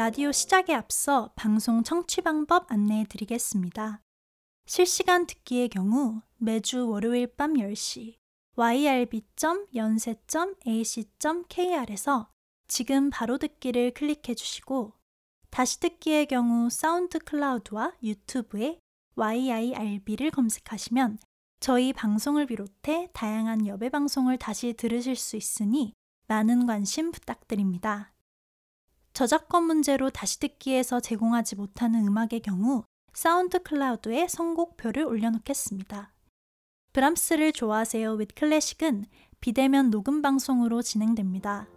라디오 시작에 앞서 방송 청취 방법 안내해 드리겠습니다. 실시간 듣기의 경우 매주 월요일 밤 10시 yrb.연세.ac.kr에서 지금 바로 듣기를 클릭해 주시고 다시 듣기의 경우 사운드 클라우드와 유튜브에 YIRB를 검색하시면 저희 방송을 비롯해 다양한 여배 방송을 다시 들으실 수 있으니 많은 관심 부탁드립니다. 저작권 문제로 다시 듣기에서 제공하지 못하는 음악의 경우 사운드 클라우드에 선곡표를 올려놓겠습니다. 브람스를 좋아하세요 with 클래식은 비대면 녹음 방송으로 진행됩니다.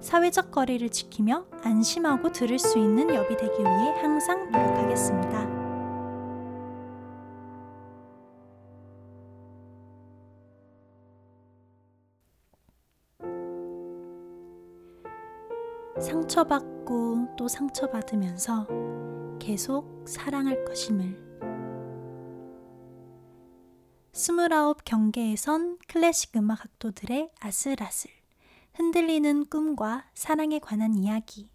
사회적 거리를 지키며 안심하고 들을 수 있는 여비 되기 위해 항상 노력하겠습니다. 상처받고 또 상처받으면서 계속 사랑할 것임을. 스물아홉 경계에선 클래식 음악 학도들의 아슬아슬, 흔들리는 꿈과 사랑에 관한 이야기.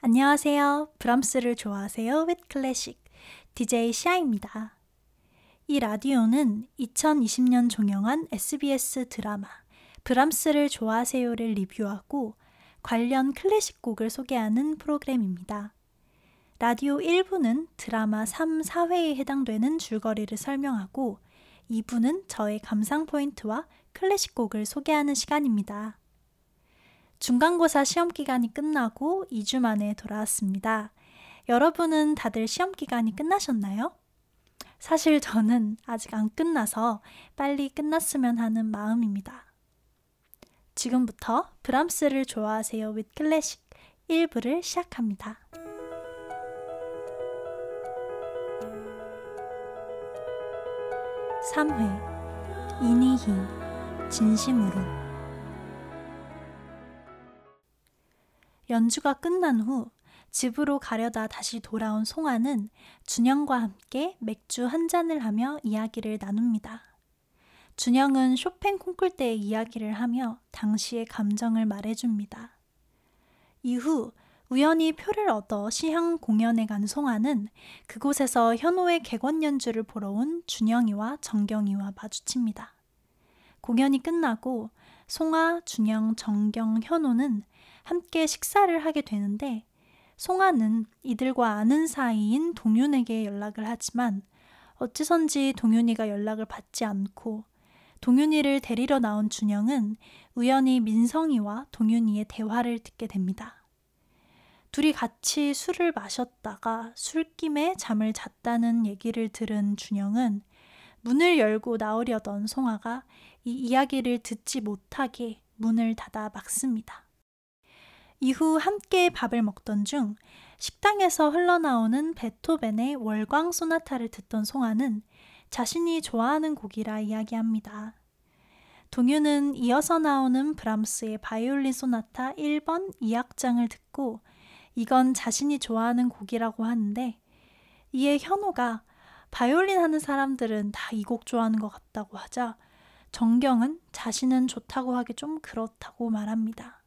안녕하세요. 브람스를 좋아하세요. with 클래식. DJ 시아입니다. 이 라디오는 2020년 종영한 SBS 드라마 브람스를 좋아하세요를 리뷰하고 관련 클래식 곡을 소개하는 프로그램입니다. 라디오 1부는 드라마 3, 4회에 해당되는 줄거리를 설명하고 2부는 저의 감상 포인트와 클래식 곡을 소개하는 시간입니다. 중간고사 시험 기간이 끝나고 2주 만에 돌아왔습니다. 여러분은 다들 시험 기간이 끝나셨나요? 사실 저는 아직 안 끝나서 빨리 끝났으면 하는 마음입니다. 지금부터 브람스를 좋아하세요 with 클래식 1부를 시작합니다. 3회 이니히 진심으로 연주가 끝난 후 집으로 가려다 다시 돌아온 송아는 준영과 함께 맥주 한 잔을 하며 이야기를 나눕니다. 준영은 쇼팽 콩쿨 때의 이야기를 하며 당시의 감정을 말해줍니다. 이후 우연히 표를 얻어 시향 공연에 간 송아는 그곳에서 현호의 객원 연주를 보러 온 준영이와 정경이와 마주칩니다. 공연이 끝나고 송아, 준영, 정경, 현호는 함께 식사를 하게 되는데 송아는 이들과 아는 사이인 동윤에게 연락을 하지만 어찌선지 동윤이가 연락을 받지 않고 동윤이를 데리러 나온 준영은 우연히 민성이와 동윤이의 대화를 듣게 됩니다. 둘이 같이 술을 마셨다가 술김에 잠을 잤다는 얘기를 들은 준영은 문을 열고 나오려던 송아가 이 이야기를 듣지 못하게 문을 닫아 막습니다. 이후 함께 밥을 먹던 중 식당에서 흘러나오는 베토벤의 월광 소나타를 듣던 송아는 자신이 좋아하는 곡이라 이야기합니다. 동유는 이어서 나오는 브람스의 바이올린 소나타 1번 2악장을 듣고 이건 자신이 좋아하는 곡이라고 하는데 이에 현호가 바이올린 하는 사람들은 다 이 곡 좋아하는 것 같다고 하자 정경은 자신은 좋다고 하기 좀 그렇다고 말합니다.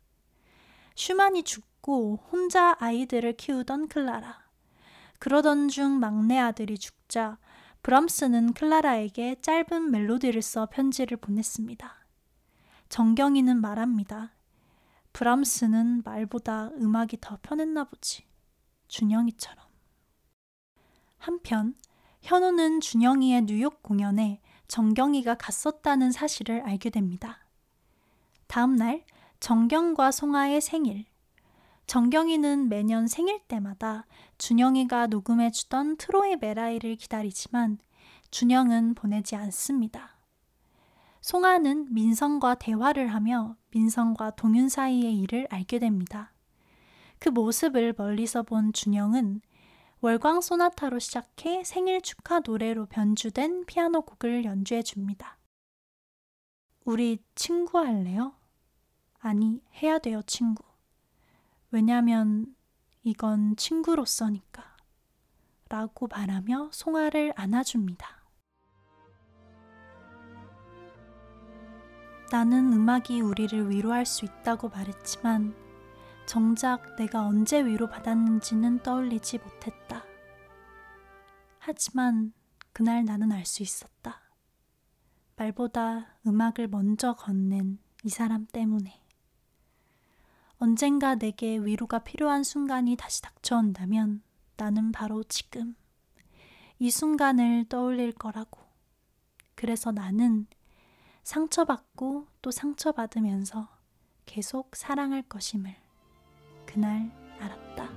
슈만이 죽고 혼자 아이들을 키우던 클라라. 그러던 중 막내 아들이 죽자 브람스는 클라라에게 짧은 멜로디를 써 편지를 보냈습니다. 정경이는 말합니다. 브람스는 말보다 음악이 더 편했나 보지. 준영이처럼. 한편 현우는 준영이의 뉴욕 공연에 정경이가 갔었다는 사실을 알게 됩니다. 다음 날 정경과 송아의 생일. 정경이는 매년 생일 때마다 준영이가 녹음해주던 트로이 메라이를 기다리지만 준영은 보내지 않습니다. 송아는 민성과 대화를 하며 민성과 동윤 사이의 일을 알게 됩니다. 그 모습을 멀리서 본 준영은 월광 소나타로 시작해 생일 축하 노래로 변주된 피아노 곡을 연주해 줍니다. 우리 친구 할래요? 아니, 해야 돼요, 친구. 왜냐면 이건 친구로서니까. 라고 말하며 송아를 안아줍니다. 나는 음악이 우리를 위로할 수 있다고 말했지만 정작 내가 언제 위로받았는지는 떠올리지 못했다. 하지만 그날 나는 알 수 있었다. 말보다 음악을 먼저 건넨 이 사람 때문에. 언젠가 내게 위로가 필요한 순간이 다시 닥쳐온다면 나는 바로 지금 이 순간을 떠올릴 거라고. 그래서 나는 상처받고 또 상처받으면서 계속 사랑할 것임을 그날 알았다.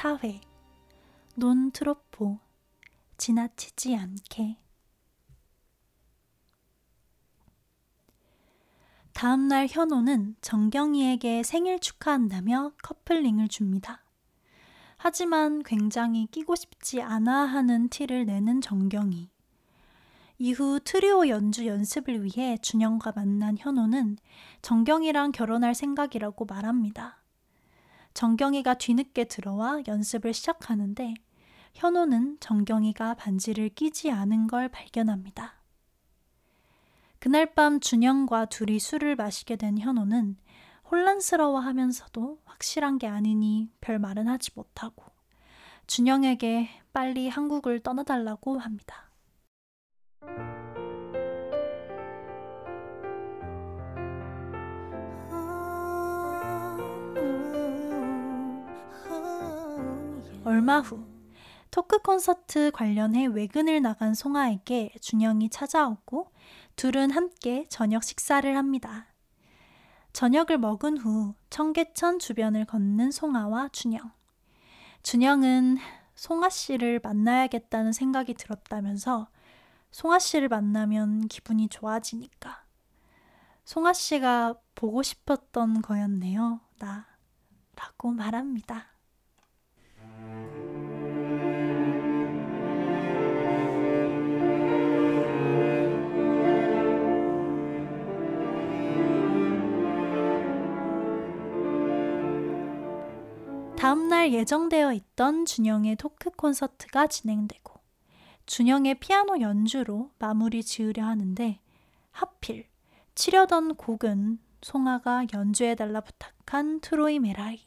사회 논 트로포 지나치지 않게 다음날 현호는 정경이에게 생일 축하한다며 커플링을 줍니다. 하지만 굉장히 끼고 싶지 않아 하는 티를 내는 정경이. 이후 트리오 연주 연습을 위해 준영과 만난 현호는 정경이랑 결혼할 생각이라고 말합니다. 정경이가 뒤늦게 들어와 연습을 시작하는데 현호는 정경이가 반지를 끼지 않은 걸 발견합니다. 그날 밤 준영과 둘이 술을 마시게 된 현호는 혼란스러워 하면서도 확실한 게 아니니 별 말은 하지 못하고 준영에게 빨리 한국을 떠나달라고 합니다. 얼마 후 토크 콘서트 관련해 외근을 나간 송아에게 준영이 찾아오고 둘은 함께 저녁 식사를 합니다. 저녁을 먹은 후 청계천 주변을 걷는 송아와 준영. 준영은 송아 씨를 만나야겠다는 생각이 들었다면서 송아 씨를 만나면 기분이 좋아지니까. 송아 씨가 보고 싶었던 거였네요, 나. 라고 말합니다. 다음날 예정되어 있던 준영의 토크 콘서트가 진행되고 준영의 피아노 연주로 마무리 지으려 하는데 하필 치려던 곡은 송아가 연주해달라 부탁한 트로이 메라이.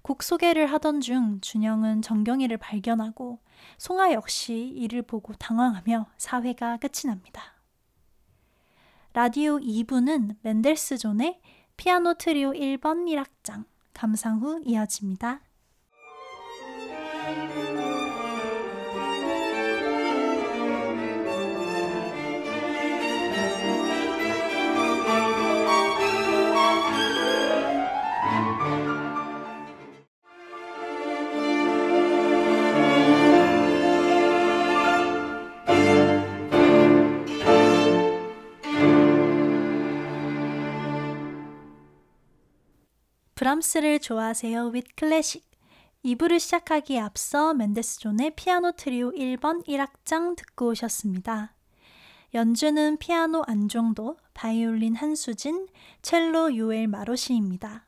곡 소개를 하던 중 준영은 정경이를 발견하고 송아 역시 이를 보고 당황하며 사회가 끝이 납니다. 라디오 2부는 멘델스존의 피아노 트리오 1번 1악장 감상 후 이어집니다. 브람스를 좋아하세요 with 클래식 2부를 시작하기에 앞서 멘델스존의 피아노 트리오 1번 1악장 듣고 오셨습니다. 연주는 피아노 안종도, 바이올린 한수진, 첼로 요엘 마로시입니다.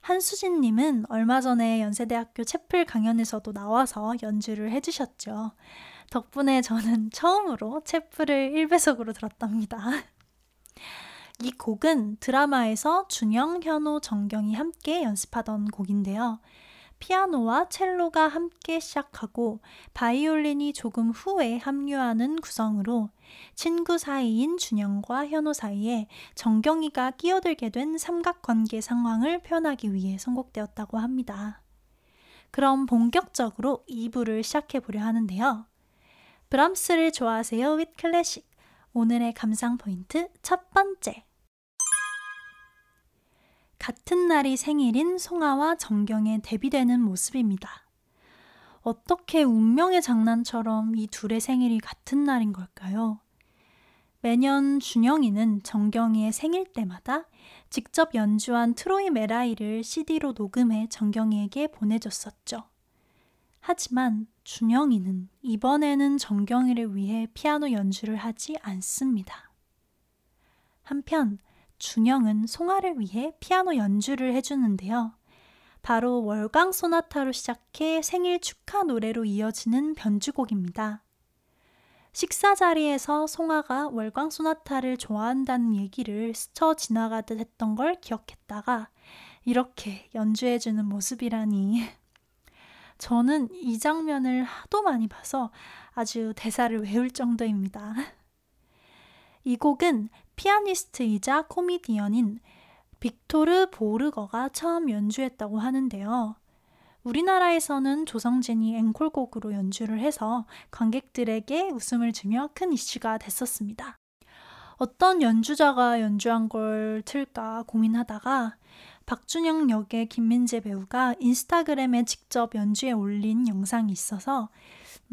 한수진님은 얼마 전에 연세대학교 채플 강연에서도 나와서 연주를 해주셨죠. 덕분에 저는 처음으로 채플을 1배속으로 들었답니다. 이 곡은 드라마에서 준영, 현호, 정경이 함께 연습하던 곡인데요. 피아노와 첼로가 함께 시작하고 바이올린이 조금 후에 합류하는 구성으로 친구 사이인 준영과 현호 사이에 정경이가 끼어들게 된 삼각관계 상황을 표현하기 위해 선곡되었다고 합니다. 그럼 본격적으로 2부를 시작해 보려 하는데요. 브람스를 좋아하세요 with 클래식 오늘의 감상 포인트 첫 번째 같은 날이 생일인 송아와 정경의 데뷔되는 모습입니다. 어떻게 운명의 장난처럼 이 둘의 생일이 같은 날인 걸까요? 매년 준영이는 정경이의 생일 때마다 직접 연주한 트로이 메라이를 CD로 녹음해 정경이에게 보내줬었죠. 하지만 준영이는 이번에는 정경이를 위해 피아노 연주를 하지 않습니다. 한편 준영은 송아를 위해 피아노 연주를 해주는데요. 바로 월광 소나타로 시작해 생일 축하 노래로 이어지는 변주곡입니다. 식사 자리에서 송아가 월광 소나타를 좋아한다는 얘기를 스쳐 지나가듯 했던 걸 기억했다가 이렇게 연주해주는 모습이라니. 저는 이 장면을 하도 많이 봐서 아주 대사를 외울 정도입니다. 이 곡은 피아니스트이자 코미디언인 빅토르 보르거가 처음 연주했다고 하는데요. 우리나라에서는 조성진이 앵콜곡으로 연주를 해서 관객들에게 웃음을 주며 큰 이슈가 됐었습니다. 어떤 연주자가 연주한 걸 틀까 고민하다가 박준영 역의 김민재 배우가 인스타그램에 직접 연주에 올린 영상이 있어서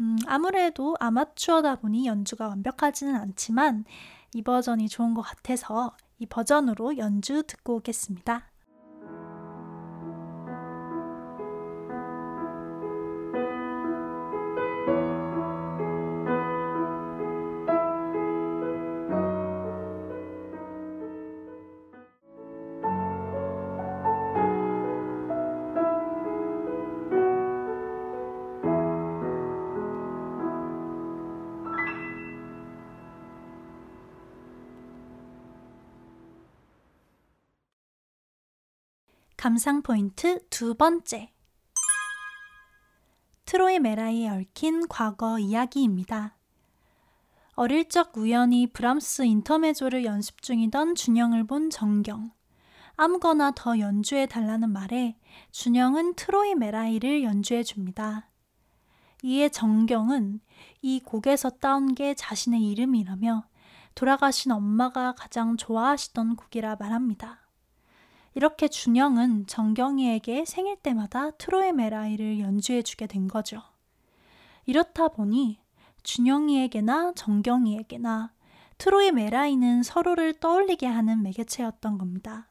음, 아무래도 아마추어다 보니 연주가 완벽하지는 않지만 이 버전이 좋은 것 같아서 이 버전으로 연주 듣고 오겠습니다. 감상 포인트 두 번째. 트로이메라이에 얽힌 과거 이야기입니다. 어릴 적 우연히 브람스 인터메조를 연습 중이던 준영을 본 정경. 아무거나 더 연주해 달라는 말에 준영은 트로이메라이를 연주해 줍니다. 이에 정경은 이 곡에서 따온 게 자신의 이름이라며 돌아가신 엄마가 가장 좋아하시던 곡이라 말합니다. 이렇게 준영은 정경이에게 생일 때마다 트로이 메라이를 연주해주게 된 거죠. 이렇다 보니 준영이에게나 정경이에게나 트로이 메라이는 서로를 떠올리게 하는 매개체였던 겁니다.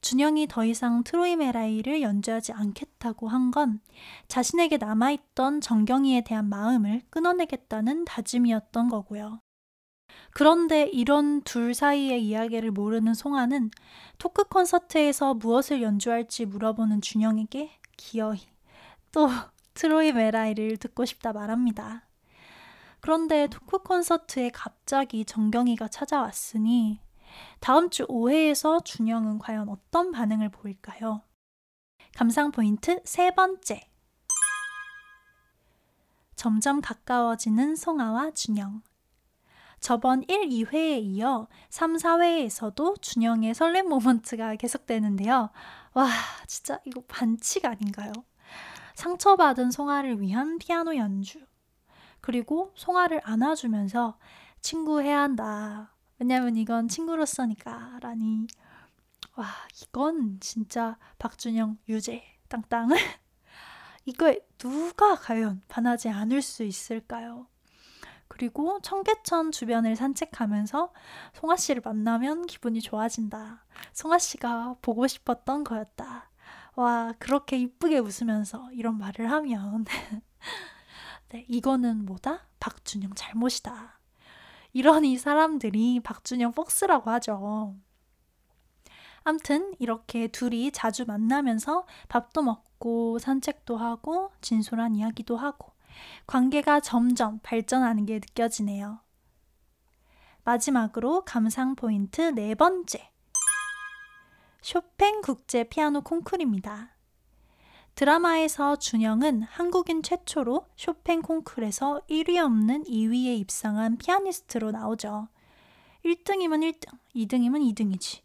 준영이 더 이상 트로이 메라이를 연주하지 않겠다고 한 건 자신에게 남아있던 정경이에 대한 마음을 끊어내겠다는 다짐이었던 거고요. 그런데 이런 둘 사이의 이야기를 모르는 송아는 토크 콘서트에서 무엇을 연주할지 물어보는 준영에게 기어이 또 트로이 메라이를 듣고 싶다 말합니다. 그런데 토크 콘서트에 갑자기 정경이가 찾아왔으니 다음 주 5회에서 준영은 과연 어떤 반응을 보일까요? 감상 포인트 세 번째. 점점 가까워지는 송아와 준영. 저번 1, 2회에 이어 3, 4회에서도 준영의 설렘 모먼트가 계속되는데요. 와, 진짜 이거 반칙 아닌가요? 상처받은 송아를 위한 피아노 연주. 그리고 송아를 안아주면서 친구 해야 한다. 왜냐면 이건 친구로서니까. 라니. 와, 이건 진짜 박준영 유죄. 땅땅. 이거에 누가 과연 반하지 않을 수 있을까요? 그리고 청계천 주변을 산책하면서 송아 씨를 만나면 기분이 좋아진다. 송아 씨가 보고 싶었던 거였다. 와, 그렇게 이쁘게 웃으면서 이런 말을 하면 네, 이거는 뭐다? 박준영 잘못이다. 이런 이 사람들이 박준영 폭스라고 하죠. 암튼 이렇게 둘이 자주 만나면서 밥도 먹고 산책도 하고 진솔한 이야기도 하고 관계가 점점 발전하는 게 느껴지네요. 마지막으로 감상 포인트 네 번째. 쇼팽 국제 피아노 콩쿨입니다. 드라마에서 준영은 한국인 최초로 쇼팽 콩쿨에서 1위 없는 2위에 입상한 피아니스트로 나오죠. 1등이면 1등, 2등이면 2등이지.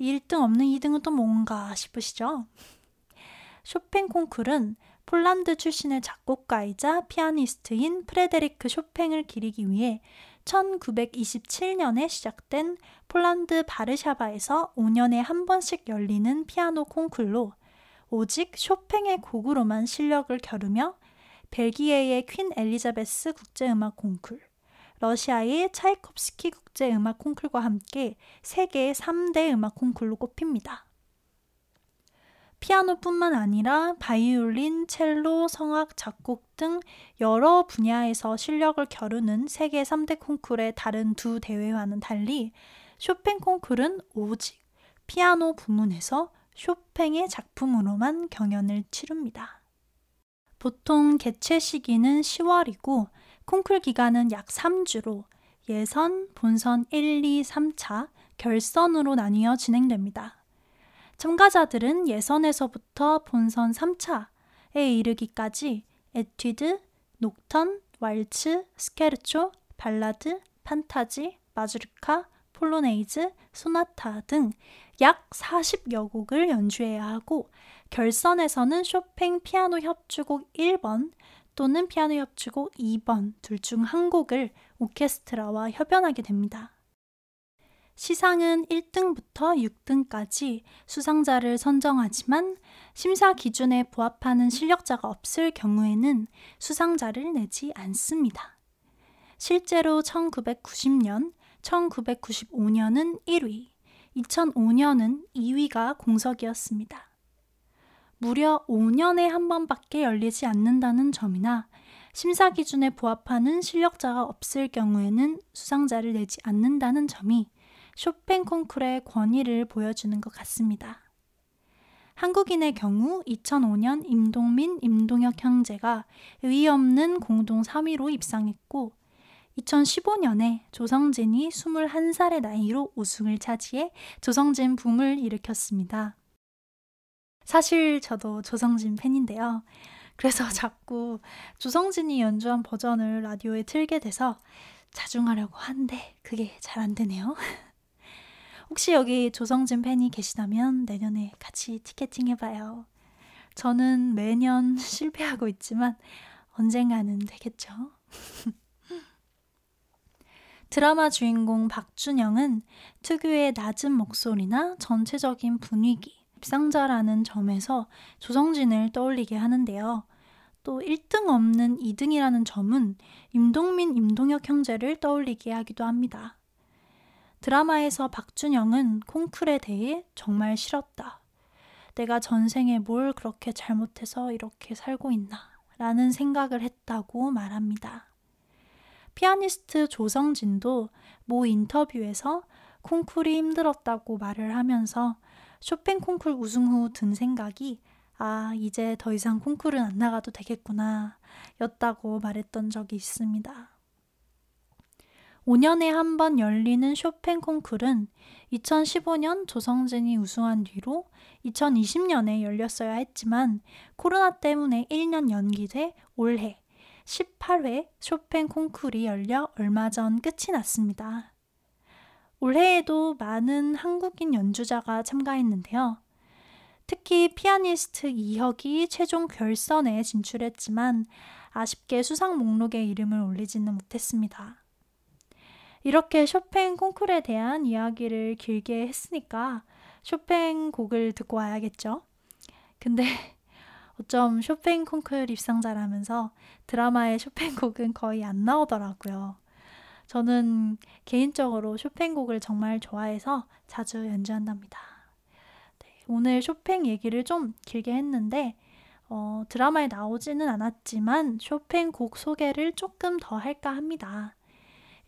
1등 없는 2등은 또 뭔가 싶으시죠? 쇼팽 콩쿨은 폴란드 출신의 작곡가이자 피아니스트인 프레데리크 쇼팽을 기리기 위해 1927년에 시작된 폴란드 바르샤바에서 5년에 한 번씩 열리는 피아노 콩쿨로 오직 쇼팽의 곡으로만 실력을 겨루며 벨기에의 퀸 엘리자베스 국제음악 콩쿨, 러시아의 차이콥스키 국제음악 콩쿨과 함께 세계 3대 음악 콩쿨로 꼽힙니다. 피아노뿐만 아니라 바이올린, 첼로, 성악, 작곡 등 여러 분야에서 실력을 겨루는 세계 3대 콩쿨의 다른 두 대회와는 달리 쇼팽 콩쿨은 오직 피아노 부문에서 쇼팽의 작품으로만 경연을 치릅니다. 보통 개최 시기는 10월이고 콩쿨 기간은 약 3주로 예선, 본선 1, 2, 3차, 결선으로 나뉘어 진행됩니다. 참가자들은 예선에서부터 본선 3차에 이르기까지 에튜드, 녹턴, 왈츠, 스케르초, 발라드, 판타지, 마주르카, 폴로네이즈, 소나타 등 약 40여 곡을 연주해야 하고 결선에서는 쇼팽 피아노 협주곡 1번 또는 피아노 협주곡 2번 둘 중 한 곡을 오케스트라와 협연하게 됩니다. 시상은 1등부터 6등까지 수상자를 선정하지만 심사 기준에 부합하는 실력자가 없을 경우에는 수상자를 내지 않습니다. 실제로 1990년, 1995년은 1위, 2005년은 2위가 공석이었습니다. 무려 5년에 한 번밖에 열리지 않는다는 점이나 심사 기준에 부합하는 실력자가 없을 경우에는 수상자를 내지 않는다는 점이 쇼팽 콩쿨의 권위를 보여주는 것 같습니다. 한국인의 경우 2005년 임동민, 임동혁 형제가 의의 없는 공동 3위로 입상했고 2015년에 조성진이 21살의 나이로 우승을 차지해 조성진 붐을 일으켰습니다. 사실 저도 조성진 팬인데요. 그래서 자꾸 조성진이 연주한 버전을 라디오에 틀게 돼서 자중하려고 하는데 그게 잘 안 되네요. 혹시 여기 조성진 팬이 계시다면 내년에 같이 티켓팅 해봐요. 저는 매년 실패하고 있지만 언젠가는 되겠죠. 드라마 주인공 박준영은 특유의 낮은 목소리나 전체적인 분위기, 입상자라는 점에서 조성진을 떠올리게 하는데요. 또 1등 없는 2등이라는 점은 임동민, 임동혁 형제를 떠올리게 하기도 합니다. 드라마에서 박준영은 콩쿨에 대해 정말 싫었다. 내가 전생에 뭘 그렇게 잘못해서 이렇게 살고 있나 라는 생각을 했다고 말합니다. 피아니스트 조성진도 모 인터뷰에서 콩쿨이 힘들었다고 말을 하면서 쇼팽 콩쿨 우승 후 든 생각이 아, 이제 더 이상 콩쿨은 안 나가도 되겠구나 였다고 말했던 적이 있습니다. 5년에 한 번 열리는 쇼팽 콩쿨은 2015년 조성진이 우승한 뒤로 2020년에 열렸어야 했지만 코로나 때문에 1년 연기돼 올해 18회 쇼팽 콩쿨이 열려 얼마 전 끝이 났습니다. 올해에도 많은 한국인 연주자가 참가했는데요. 특히 피아니스트 이혁이 최종 결선에 진출했지만 아쉽게 수상 목록에 이름을 올리지는 못했습니다. 이렇게 쇼팽 콩쿨에 대한 이야기를 길게 했으니까 쇼팽 곡을 듣고 와야겠죠? 근데 어쩜 쇼팽 콩쿨 입상자라면서 드라마의 쇼팽 곡은 거의 안 나오더라고요. 저는 개인적으로 쇼팽 곡을 정말 좋아해서 자주 연주한답니다. 네, 오늘 쇼팽 얘기를 좀 길게 했는데 어, 드라마에 나오지는 않았지만 쇼팽 곡 소개를 조금 더 할까 합니다.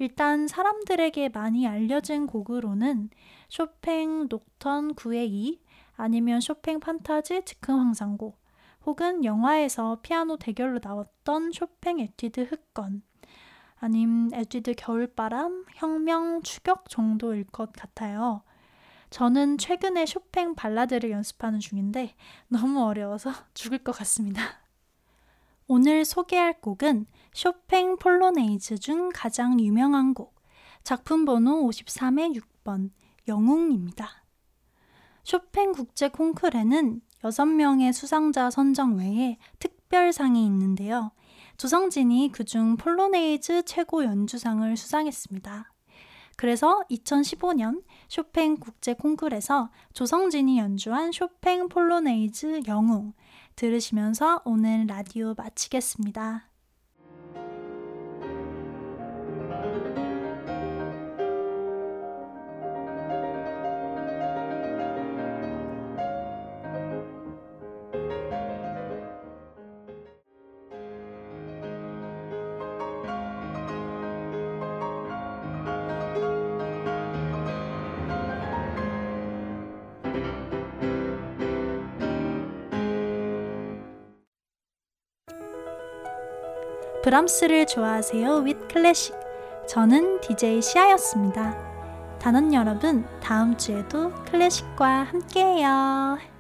일단 사람들에게 많이 알려진 곡으로는 쇼팽 녹턴 9의 2 아니면 쇼팽 판타지 즉흥 환상곡 혹은 영화에서 피아노 대결로 나왔던 쇼팽 에뛰드 흑건 아님 에뛰드 겨울바람, 혁명, 추격 정도일 것 같아요. 저는 최근에 쇼팽 발라드를 연습하는 중인데 너무 어려워서 죽을 것 같습니다. 오늘 소개할 곡은 쇼팽 폴로네이즈 중 가장 유명한 곡, 작품 번호 53의 6번, 영웅입니다. 쇼팽 국제 콩쿠르는 6명의 수상자 선정 외에 특별상이 있는데요. 조성진이 그중 폴로네이즈 최고 연주상을 수상했습니다. 그래서 2015년 쇼팽 국제 콩쿠르에서 조성진이 연주한 쇼팽 폴로네이즈 영웅 들으시면서 오늘 라디오 마치겠습니다. 브람스를 좋아하세요 with 클래식. 저는 DJ 시아였습니다. 단원 여러분, 다음 주에도 클래식과 함께해요.